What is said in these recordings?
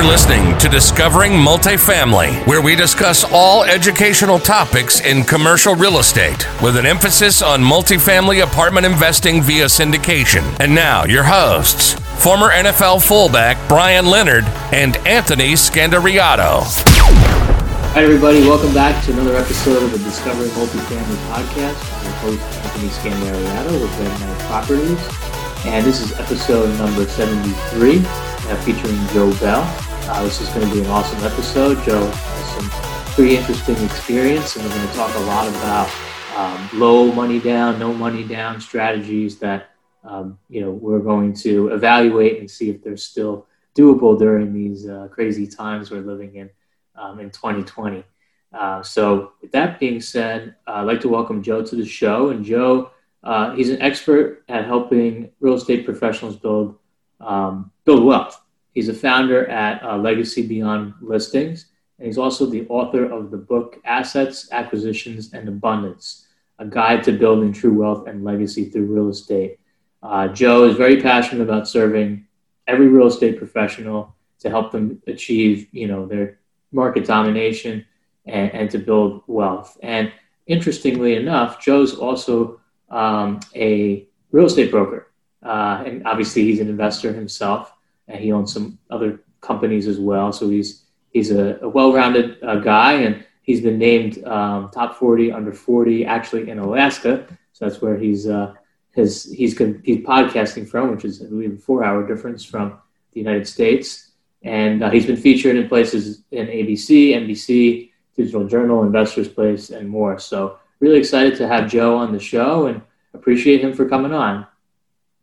You're listening to Discovering Multifamily, where we discuss all educational topics in commercial real estate with an emphasis on multifamily apartment investing via syndication. And now, your hosts, former NFL fullback Brian Leonard and Anthony Scandariato. Hi, everybody. Welcome back to another episode of the Discovering Multifamily podcast. I'm your host, Anthony Scandariato with Red Knight Properties. And this is episode number 73 uh, featuring Joe Bell. Uh, this is going to be an awesome episode. Joe has some pretty interesting experience, and we're going to talk a lot about um, low money down, no money down strategies that um, you know we're going to evaluate and see if they're still doable during these uh, crazy times we're living in um, in 2020. Uh, so, with that being said, I'd like to welcome Joe to the show. And Joe, uh, he's an expert at helping real estate professionals build um, build wealth. He's a founder at uh, Legacy Beyond Listings, and he's also the author of the book Assets, Acquisitions, and Abundance A Guide to Building True Wealth and Legacy Through Real Estate. Uh, Joe is very passionate about serving every real estate professional to help them achieve you know, their market domination and, and to build wealth. And interestingly enough, Joe's also um, a real estate broker. Uh, and obviously, he's an investor himself, he owns some other companies as well. So he's he's a, a well-rounded uh, guy, and he's been named um, top 40 under 40 actually in Alaska. So that's where he's uh, his he's he's podcasting from, which is I believe a four-hour difference from the United States. And uh, he's been featured in places in ABC, NBC, Digital Journal, Investors Place, and more. So really excited to have Joe on the show, and appreciate him for coming on.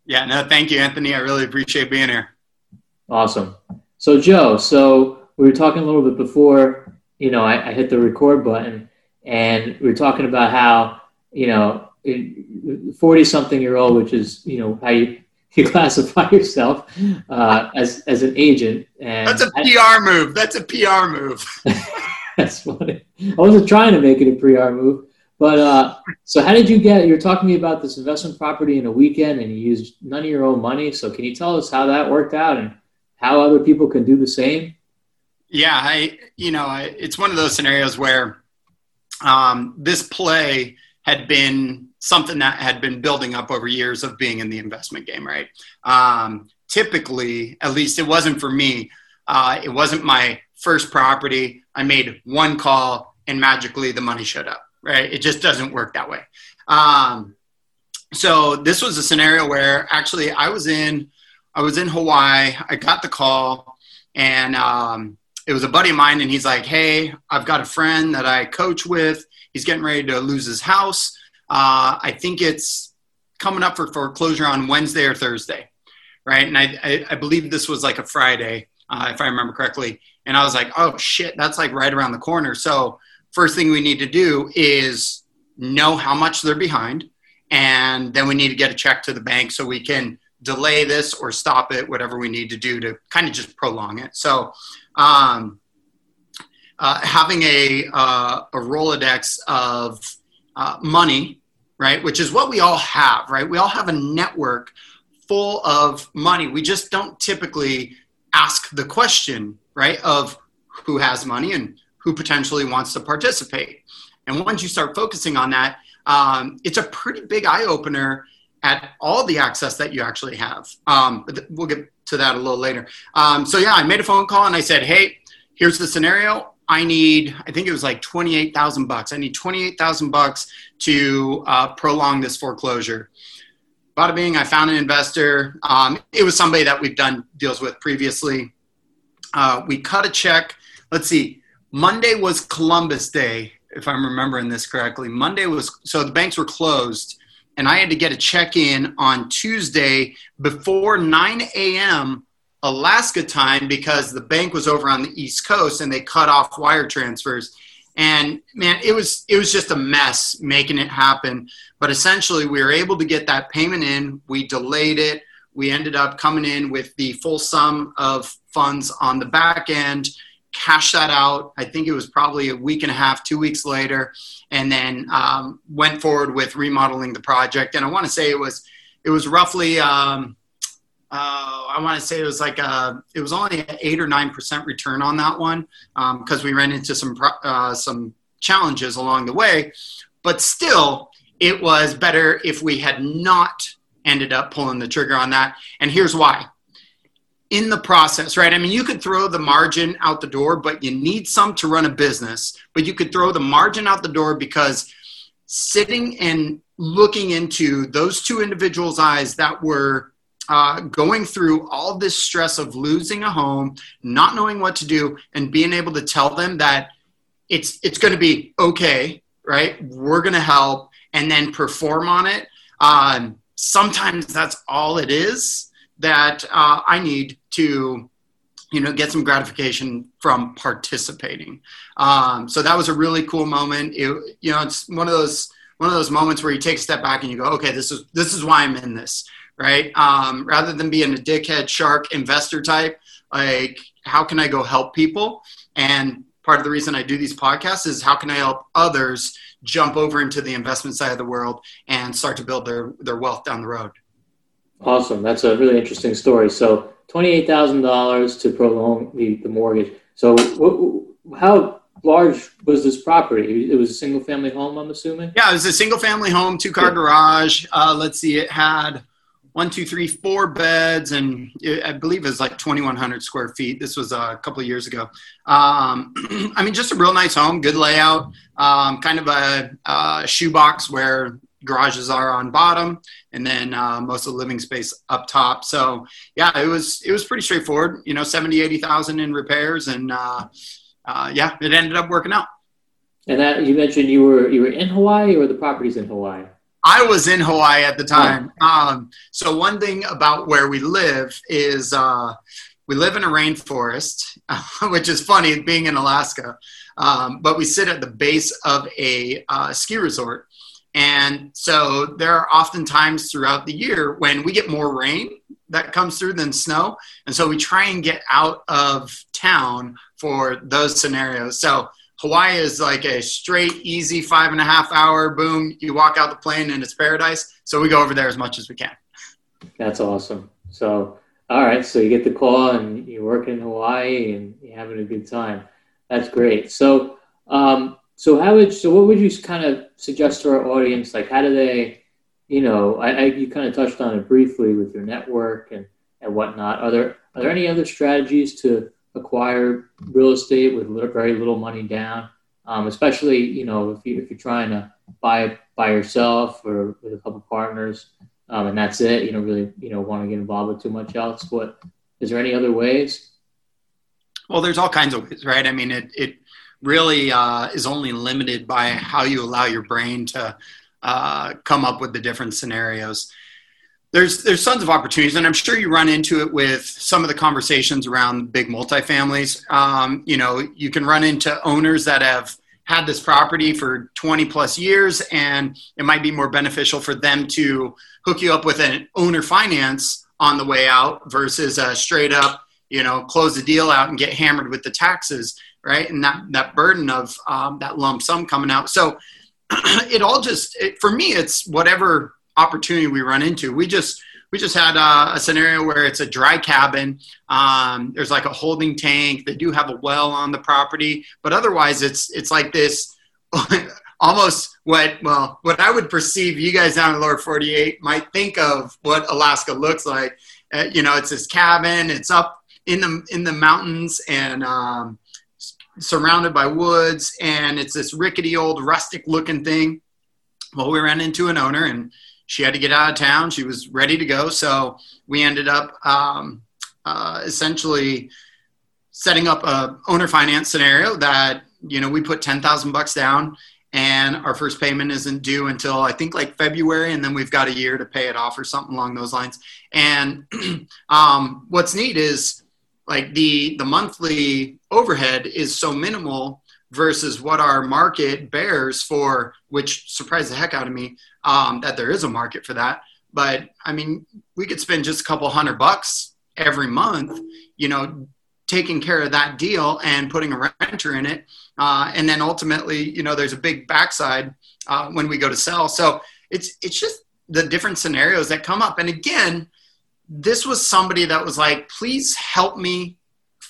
Yeah, no, thank you, Anthony. I really appreciate being here. Awesome. So, Joe, so we were talking a little bit before, you know, I, I hit the record button and we were talking about how, you know, 40 something year old, which is, you know, how you, you classify yourself uh, as, as an agent. And That's a PR move. That's a PR move. That's funny. I wasn't trying to make it a PR move. But uh, so, how did you get? You're talking to me about this investment property in a weekend, and you used none of your own money. So, can you tell us how that worked out and how other people can do the same? Yeah, I you know I, it's one of those scenarios where um, this play had been something that had been building up over years of being in the investment game, right? Um, typically, at least it wasn't for me. Uh, it wasn't my first property. I made one call, and magically the money showed up right? It just doesn't work that way. Um, so this was a scenario where actually I was in, I was in Hawaii. I got the call, and um, it was a buddy of mine, and he's like, "Hey, I've got a friend that I coach with. He's getting ready to lose his house. Uh, I think it's coming up for foreclosure on Wednesday or Thursday, right?" And I, I, I believe this was like a Friday, uh, if I remember correctly. And I was like, "Oh shit, that's like right around the corner." So first thing we need to do is know how much they're behind. And then we need to get a check to the bank so we can delay this or stop it, whatever we need to do to kind of just prolong it. So, um, uh, having a, uh, a Rolodex of uh, money, right, which is what we all have, right? We all have a network full of money. We just don't typically ask the question, right, of who has money and who potentially wants to participate. And once you start focusing on that, um, it's a pretty big eye opener at all the access that you actually have. Um, we'll get to that a little later. Um, so yeah, I made a phone call and I said, "Hey, here's the scenario. I need, I think it was like twenty-eight thousand bucks. I need twenty-eight thousand bucks to uh, prolong this foreclosure." Bada bing, I found an investor. Um, it was somebody that we've done deals with previously. Uh, we cut a check. Let's see, Monday was Columbus Day, if I'm remembering this correctly. Monday was so the banks were closed, and I had to get a check in on Tuesday before 9 a.m. Alaska time because the bank was over on the East Coast and they cut off wire transfers. And man, it was it was just a mess making it happen. But essentially, we were able to get that payment in. We delayed it. We ended up coming in with the full sum of funds on the back end cashed that out. I think it was probably a week and a half, two weeks later, and then um, went forward with remodeling the project. And I want to say it was it was roughly um, uh, I want to say it was like a, it was only an eight or nine percent return on that one because um, we ran into some uh, some challenges along the way, but still, it was better if we had not ended up pulling the trigger on that. And here's why. In the process, right? I mean, you could throw the margin out the door, but you need some to run a business. But you could throw the margin out the door because sitting and looking into those two individuals' eyes that were uh, going through all this stress of losing a home, not knowing what to do, and being able to tell them that it's it's going to be okay, right? We're going to help, and then perform on it. Um, sometimes that's all it is that uh, I need to you know get some gratification from participating. Um, so that was a really cool moment. It, you know it's one of those one of those moments where you take a step back and you go okay this is this is why i'm in this right? Um, rather than being a dickhead shark investor type like how can i go help people? And part of the reason i do these podcasts is how can i help others jump over into the investment side of the world and start to build their their wealth down the road awesome that's a really interesting story so twenty-eight thousand dollars to prolong the, the mortgage. So, what, how large was this property? It was a single-family home, I'm assuming. Yeah, it was a single-family home, two-car yeah. garage. Uh, let's see, it had one, two, three, four beds, and it, I believe it was like 2,100 square feet. This was a couple of years ago. Um, I mean, just a real nice home, good layout, um, kind of a, a shoebox where garages are on bottom and then uh, most of the living space up top. So yeah it was it was pretty straightforward you know 70 80000 in repairs and uh, uh, yeah it ended up working out. And that you mentioned you were you were in hawaii or the properties in hawaii? I was in hawaii at the time. Oh. um, so one thing about where we live is uh, we live in a rainforest which is funny being in alaska. Um, but we sit at the base of a uh, ski resort and so there are often times throughout the year when we get more rain that comes through than snow. And so we try and get out of town for those scenarios. So Hawaii is like a straight, easy five and a half hour boom. You walk out the plane and it's paradise. So we go over there as much as we can. That's awesome. So, all right. So you get the call and you're working in Hawaii and you're having a good time. That's great. So, um, so how would so what would you kind of suggest to our audience? Like, how do they, you know, I, I you kind of touched on it briefly with your network and and whatnot. Are there are there any other strategies to acquire real estate with little, very little money down? Um, especially, you know, if you if you're trying to buy by yourself or with a couple partners, um, and that's it. You don't really, you know, want to get involved with too much else. But is there any other ways? Well, there's all kinds of ways, right? I mean, it it really uh, is only limited by how you allow your brain to uh, come up with the different scenarios. There's there's tons of opportunities, and I'm sure you run into it with some of the conversations around big multifamilies. Um, you know, you can run into owners that have had this property for 20 plus years, and it might be more beneficial for them to hook you up with an owner finance on the way out versus a straight up, you know, close the deal out and get hammered with the taxes right? And that that burden of um, that lump sum coming out. So it all just it, for me, it's whatever opportunity we run into. We just we just had a, a scenario where it's a dry cabin. Um, there's like a holding tank. They do have a well on the property, but otherwise, it's it's like this. almost what well what I would perceive you guys down in lower 48 might think of what Alaska looks like. Uh, you know, it's this cabin. It's up in the in the mountains, and um, surrounded by woods, and it's this rickety old rustic looking thing. Well, we ran into an owner, and she had to get out of town. She was ready to go, so we ended up um, uh, essentially setting up a owner finance scenario that you know we put ten thousand bucks down and our first payment isn't due until I think like February, and then we've got a year to pay it off or something along those lines. And um, what's neat is like the the monthly overhead is so minimal versus what our market bears for which surprised the heck out of me um, that there is a market for that. But i mean we could spend just a couple hundred bucks every month you know taking care of that deal and putting a renter in it. Uh, and then ultimately you know there's a big backside uh, when we go to sell. So it's it's just the different scenarios that come up. And again this was somebody that was like, please help me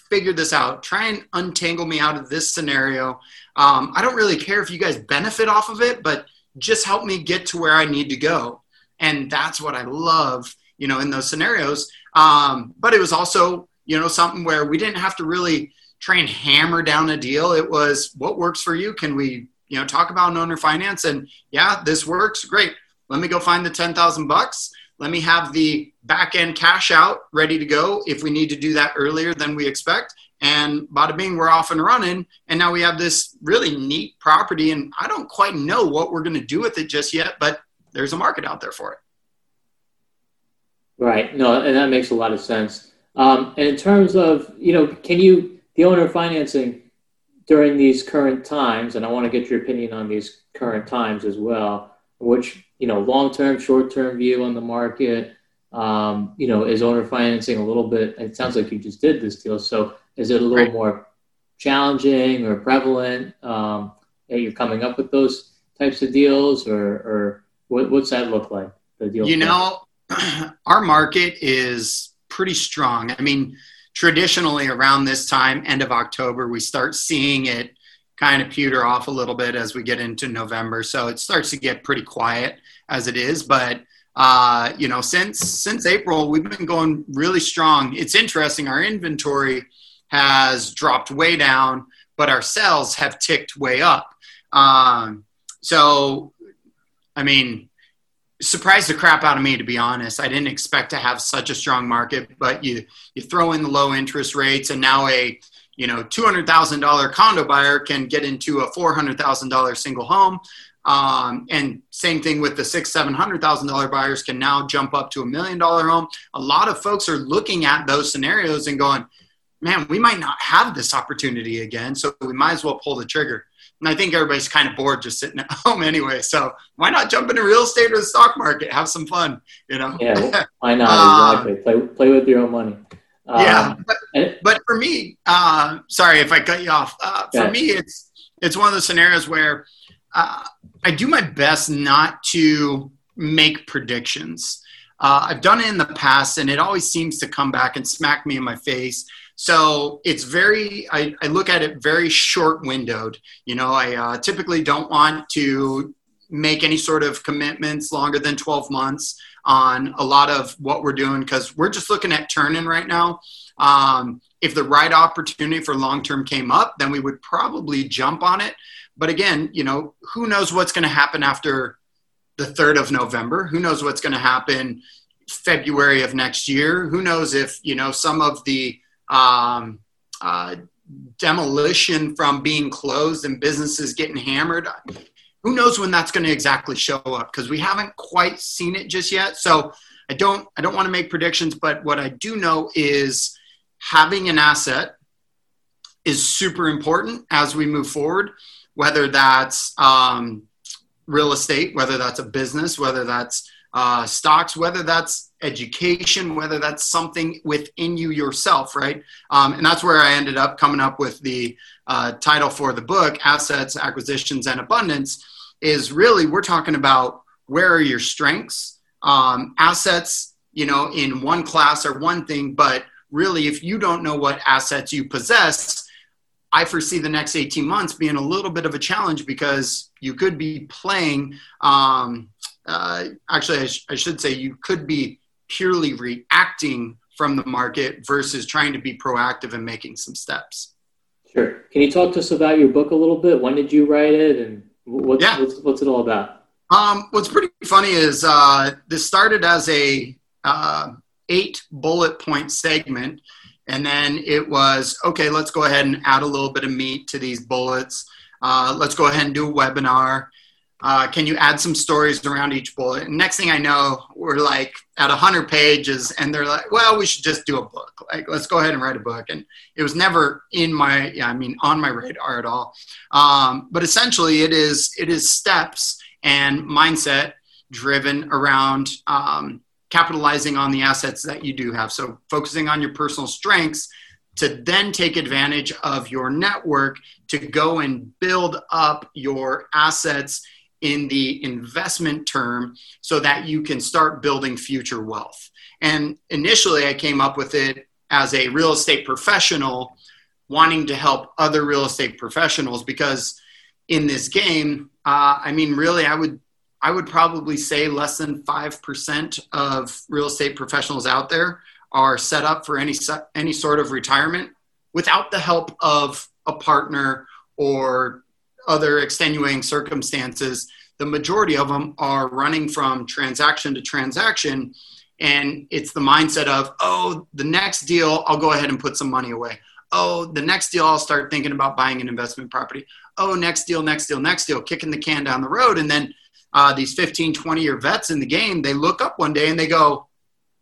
figure this out. Try and untangle me out of this scenario. Um, I don't really care if you guys benefit off of it, but just help me get to where I need to go. And that's what I love, you know, in those scenarios. Um, but it was also, you know, something where we didn't have to really try and hammer down a deal. It was what works for you. Can we, you know, talk about an owner finance? And yeah, this works. Great. Let me go find the 10,000 bucks. Let me have the back end cash out ready to go if we need to do that earlier than we expect. And bada bing, we're off and running. And now we have this really neat property. And I don't quite know what we're going to do with it just yet, but there's a market out there for it. Right. No, and that makes a lot of sense. Um, and in terms of, you know, can you, the owner financing during these current times, and I want to get your opinion on these current times as well, which, you know, long term, short term view on the market, um, you know, is owner financing a little bit, it sounds like you just did this deal. So is it a little right. more challenging or prevalent um, that you're coming up with those types of deals or, or what, what's that look like? The deal you know, our market is pretty strong. I mean, traditionally around this time, end of October, we start seeing it kind of pewter off a little bit as we get into November. So it starts to get pretty quiet as it is. But uh, you know, since since April, we've been going really strong. It's interesting. Our inventory has dropped way down, but our sales have ticked way up. Um, so, I mean, surprised the crap out of me to be honest. I didn't expect to have such a strong market, but you you throw in the low interest rates and now a you know $200,000 condo buyer can get into a $400,000 single home. Um, and same thing with the six, seven hundred thousand dollar buyers can now jump up to a million dollar home. A lot of folks are looking at those scenarios and going, "Man, we might not have this opportunity again, so we might as well pull the trigger." And I think everybody's kind of bored just sitting at home anyway. So why not jump into real estate or the stock market? Have some fun, you know? Yeah, why not? Exactly. play, play with your own money. yeah. Um, but, but, for me, uh, sorry if I cut you off. Uh, for yeah. me, it's, it's one of those scenarios where uh, I do my best not to make predictions. Uh, I've done it in the past and it always seems to come back and smack me in my face so it's very, I, I look at it very short windowed. You know, I uh, typically don't want to make any sort of commitments longer than 12 months on a lot of what we're doing because we're just looking at turning right now. Um, if the right opportunity for long term came up, then we would probably jump on it. But again, you know, who knows what's going to happen after the 3rd of November? Who knows what's going to happen February of next year? Who knows if, you know, some of the um, uh, demolition from being closed and businesses getting hammered. Who knows when that's going to exactly show up because we haven't quite seen it just yet. So I don't I don't want to make predictions, but what I do know is having an asset is super important as we move forward. Whether that's um, real estate, whether that's a business, whether that's uh, stocks, whether that's education, whether that's something within you yourself, right? Um, and that's where I ended up coming up with the uh, title for the book, Assets, Acquisitions, and Abundance, is really we're talking about where are your strengths. Um, assets, you know, in one class are one thing, but really, if you don't know what assets you possess, I foresee the next 18 months being a little bit of a challenge because you could be playing. Um, uh, actually, I, sh- I, should say you could be purely reacting from the market versus trying to be proactive and making some steps. Sure. Can you talk to us about your book a little bit? When did you write it, and what's yeah. what's, what's, it all about? Um, what's pretty funny is uh, this started as a uh, eight bullet point segment, and then it was okay. Let's go ahead and add a little bit of meat to these bullets. Uh, let's go ahead and do a webinar uh, can you add some stories around each bullet? And next thing I know, we're like at 100 pages, and they're like, well, we should just do a book. Like, let's go ahead and write a book. And it was never in my, yeah, I mean, on my radar at all. Um, but essentially, it is it is steps and mindset driven around um, capitalizing on the assets that you do have. So focusing on your personal strengths to then take advantage of your network to go and build up your assets in the investment term so that you can start building future wealth. And initially, I came up with it as a real estate professional wanting to help other real estate professionals because in this game, uh, I mean, really, I would I would probably say less than five percent of real estate professionals out there are set up for any any sort of retirement without the help of a partner or other extenuating circumstances. The majority of them are running from transaction to transaction, and it's the mindset of, oh, the next deal, I'll go ahead and put some money away oh, the next deal, I'll start thinking about buying an investment property. Oh, next deal, next deal, next deal, kicking the can down the road. And then uh, these 15, 20 year vets in the game, they look up one day and they go,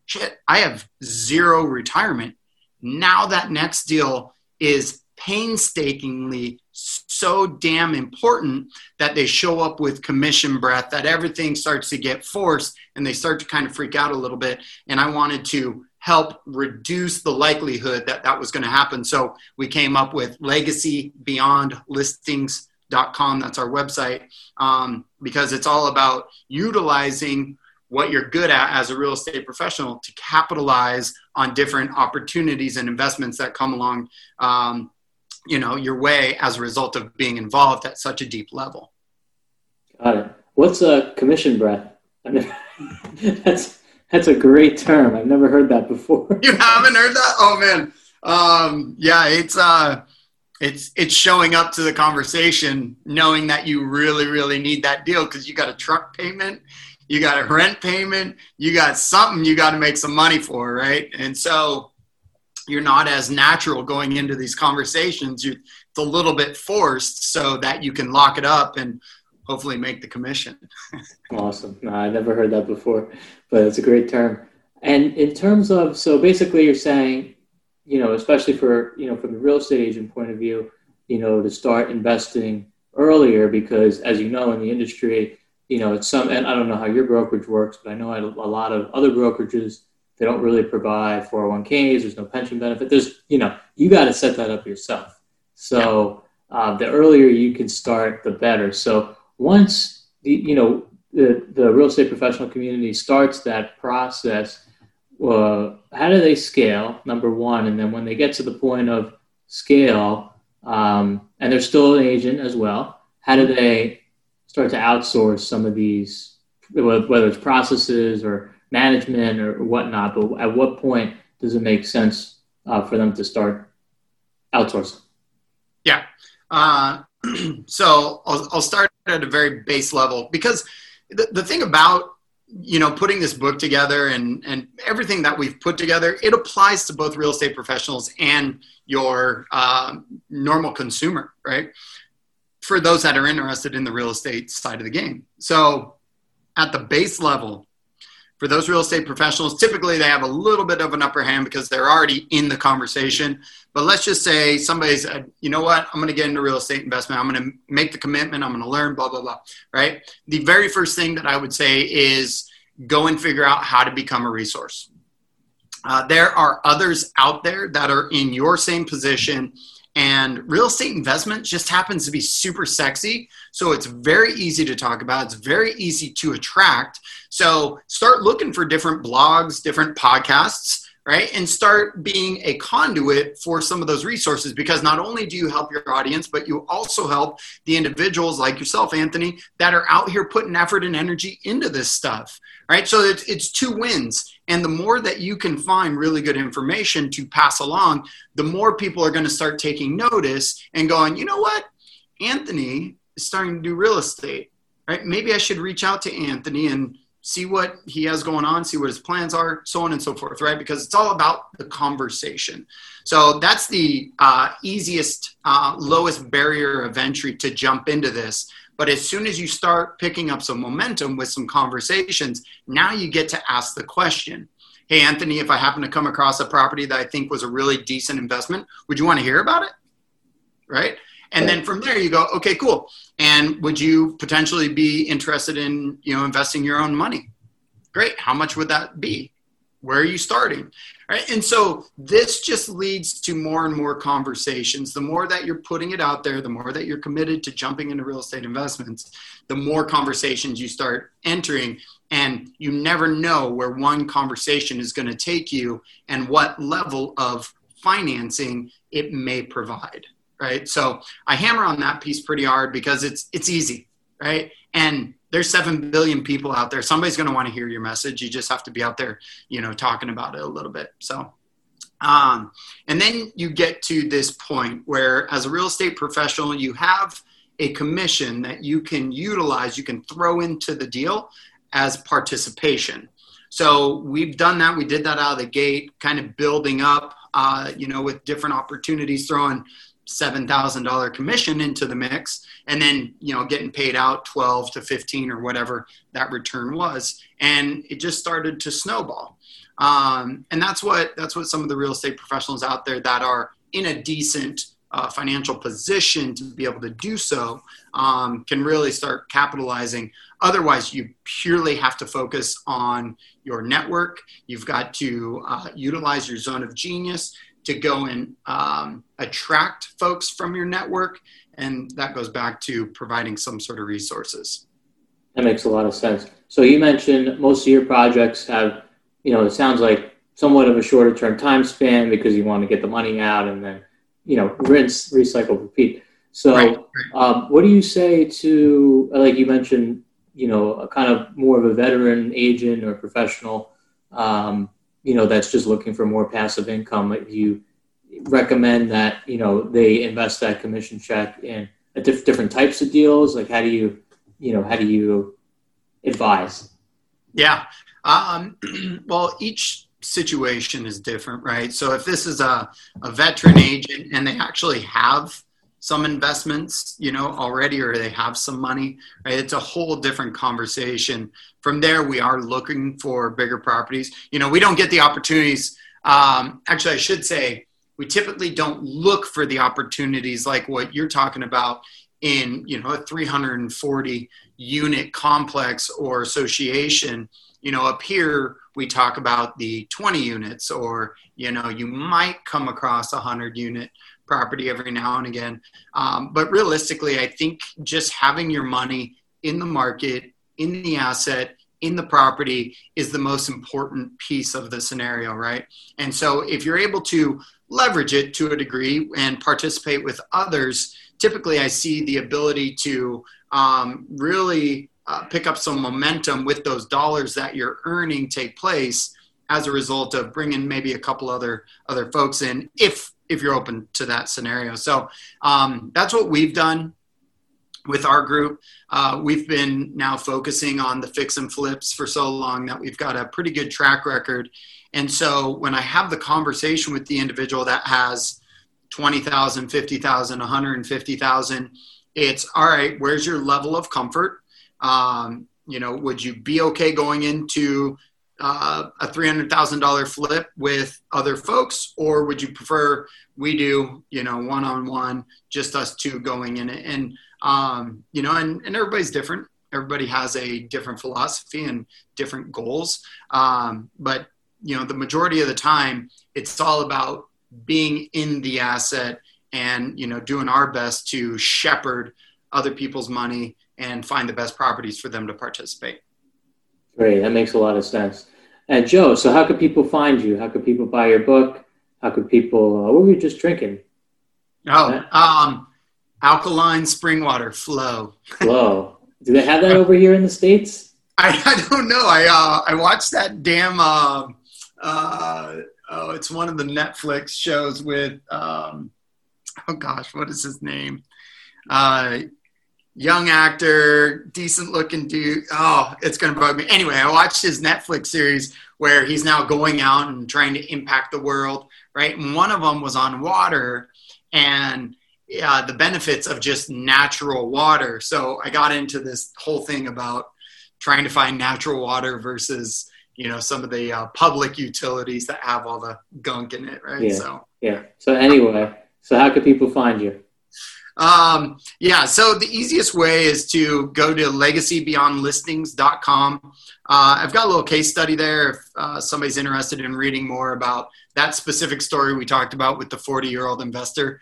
shit, I have zero retirement. Now that next deal is painstakingly so damn important that they show up with commission breath, that everything starts to get forced and they start to kind of freak out a little bit. And I wanted to help reduce the likelihood that that was going to happen. So we came up with legacybeyondlistings.com. That's our website um, because it's all about utilizing what you're good at as a real estate professional to capitalize on different opportunities and investments that come along, um, you know, your way as a result of being involved at such a deep level. Got it. What's a commission breath? that's that's a great term. I've never heard that before. you haven't heard that? Oh man. Um, yeah, it's uh, it's it's showing up to the conversation, knowing that you really really need that deal because you got a truck payment, you got a rent payment, you got something you got to make some money for, right? And so you're not as natural going into these conversations. You, it's a little bit forced so that you can lock it up and hopefully make the commission. awesome. No, I never heard that before, but it's a great term. And in terms of, so basically you're saying, you know, especially for, you know, from the real estate agent point of view, you know, to start investing earlier because as you know, in the industry, you know, it's some, and I don't know how your brokerage works, but I know a lot of other brokerages, they don't really provide 401ks. There's no pension benefit. There's, you know, you got to set that up yourself. So uh, the earlier you can start, the better. So once the, you know the, the real estate professional community starts that process, uh, how do they scale? Number one, and then when they get to the point of scale, um, and they're still an agent as well, how do they start to outsource some of these, whether it's processes or management or whatnot? But at what point does it make sense uh, for them to start outsourcing? Yeah. Uh, so I'll, I'll start at a very base level because the, the thing about you know putting this book together and and everything that we've put together it applies to both real estate professionals and your uh, normal consumer right? For those that are interested in the real estate side of the game. So at the base level for those real estate professionals, typically they have a little bit of an upper hand because they're already in the conversation. But let's just say somebody said, you know what, I'm going to get into real estate investment. I'm going to make the commitment. I'm going to learn, blah, blah, blah. Right. The very first thing that I would say is go and figure out how to become a resource. Uh, there are others out there that are in your same position and real estate investment just happens to be super sexy. So it's very easy to talk about. It's very easy to attract. So start looking for different blogs, different podcasts, right? And start being a conduit for some of those resources because not only do you help your audience, but you also help the individuals like yourself, Anthony, that are out here putting effort and energy into this stuff, right? So it's, it's two wins. And the more that you can find really good information to pass along, the more people are going to start taking notice and going, you know what? Anthony is starting to do real estate, right? Maybe I should reach out to Anthony and see what he has going on, see what his plans are, so on and so forth, right? Because it's all about the conversation. So that's the uh, easiest, uh, lowest barrier of entry to jump into this. But as soon as you start picking up some momentum with some conversations, now you get to ask the question Hey, Anthony, if I happen to come across a property that I think was a really decent investment, would you want to hear about it? Right. And then from there you go, okay, cool. And would you potentially be interested in, you know, investing your own money? Great. How much would that be? Where are you starting? Right. And so this just leads to more and more conversations. The more that you're putting it out there, the more that you're committed to jumping into real estate investments, the more conversations you start entering. And you never know where one conversation is going to take you and what level of financing it may provide. Right. So I hammer on that piece pretty hard because it's it's easy. Right. And there's 7 billion people out there. Somebody's going to want to hear your message. You just have to be out there you know talking about it a little bit so. Um, and then you get to this point where as a real estate professional you have a commission that you can utilize you can throw into the deal as participation. So we've done that. We did that out of the gate kind of building up uh, you know with different opportunities throwing $7,000 commission into the mix and then, you know, getting paid out 12 to 15 or whatever that return was. And it just started to snowball. Um, and that's what, that's what some of the real estate professionals out there that are in a decent uh, financial position to be able to do so um, can really start capitalizing. Otherwise, you purely have to focus on your network. You've got to uh, utilize your zone of genius to go and um, attract folks from your network. And that goes back to providing some sort of resources. That makes a lot of sense. So you mentioned most of your projects have, you know, it sounds like somewhat of a shorter term time span because you want to get the money out and then, you know, rinse, recycle, repeat. So, right. um, what do you say to, like you mentioned, you know, a kind of more of a veteran agent or professional um, you know that's just looking for more passive income you recommend that you know they invest that commission check in diff- different types of deals like how do you you know how do you advise? Yeah um, well each situation is different right? So if this is a, a veteran agent and they actually have some investments, you know, already, or they have some money, right? It's a whole different conversation. From there, we are looking for bigger properties. You know, we don't get the opportunities. Um, actually, I should say, we typically don't look for the opportunities like what you're talking about in, you know, a 340 unit complex or association. You know, up here, we talk about the 20 units, or, you know, you might come across a 100 unit property every now and again. Um, but realistically, I think just having your money in the market, in the asset, in the property is the most important piece of the scenario, right? And so if you're able to leverage it to a degree and participate with others, typically I see the ability to um, really uh, pick up some momentum with those dollars that you're earning take place as a result of bringing maybe a couple other other folks in if if you're open to that scenario. So um, that's what we've done with our group. Uh, we've been now focusing on the fix and flips for so long that we've got a pretty good track record. And so when I have the conversation with the individual that has 20,000, 50,000, 150,000, it's all right, where's your level of comfort? Um, you know, would you be okay going into uh, a $300,000 flip with other folks, or would you prefer we do, you know, one on one, just us two going in it? And, um, you know, and, and everybody's different. Everybody has a different philosophy and different goals. Um, but, you know, the majority of the time, it's all about being in the asset and, you know, doing our best to shepherd other people's money and find the best properties for them to participate. Great, that makes a lot of sense. And Joe, so how could people find you? How could people buy your book? How could people? Uh, what were you just drinking? Oh, um, alkaline spring water, Flow. Flow. Do they have that over here in the states? I, I don't know. I uh, I watched that damn. Uh, uh, oh, it's one of the Netflix shows with. Um, oh gosh, what is his name? Uh, young actor, decent looking dude. Oh, it's going to bug me. Anyway, I watched his Netflix series where he's now going out and trying to impact the world, right? And one of them was on water and uh, the benefits of just natural water. So I got into this whole thing about trying to find natural water versus you know some of the uh, public utilities that have all the gunk in it right yeah. so yeah so anyway so how could people find you Um, yeah, so the easiest way is to go to legacybeyondlistings.com. Uh, I've got a little case study there if uh, somebody's interested in reading more about that specific story we talked about with the 40 year old investor.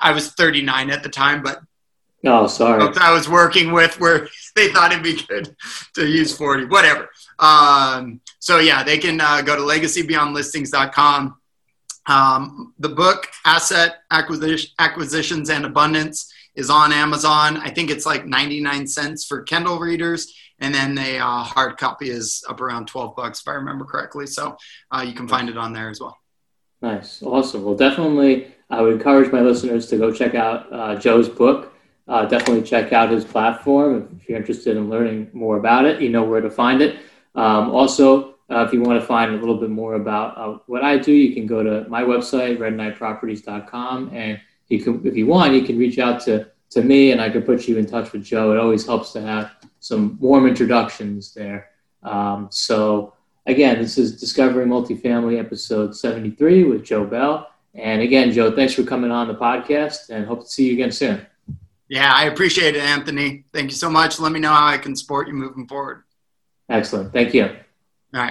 I was 39 at the time, but oh, sorry, I was working with where they thought it'd be good to use 40, whatever. Um, so yeah, they can uh, go to legacybeyondlistings.com. Um, the book Asset Acquisition, Acquisitions and Abundance is on Amazon. I think it's like 99 cents for Kindle readers. And then the uh, hard copy is up around 12 bucks, if I remember correctly. So uh, you can find it on there as well. Nice. Awesome. Well, definitely, I would encourage my listeners to go check out uh, Joe's book. Uh, definitely check out his platform. If you're interested in learning more about it, you know where to find it. Um, also, uh, if you want to find a little bit more about uh, what I do, you can go to my website, redknightproperties.com. And you can, if you want, you can reach out to, to me and I can put you in touch with Joe. It always helps to have some warm introductions there. Um, so, again, this is Discovering Multifamily episode 73 with Joe Bell. And again, Joe, thanks for coming on the podcast and hope to see you again soon. Yeah, I appreciate it, Anthony. Thank you so much. Let me know how I can support you moving forward. Excellent. Thank you. All right.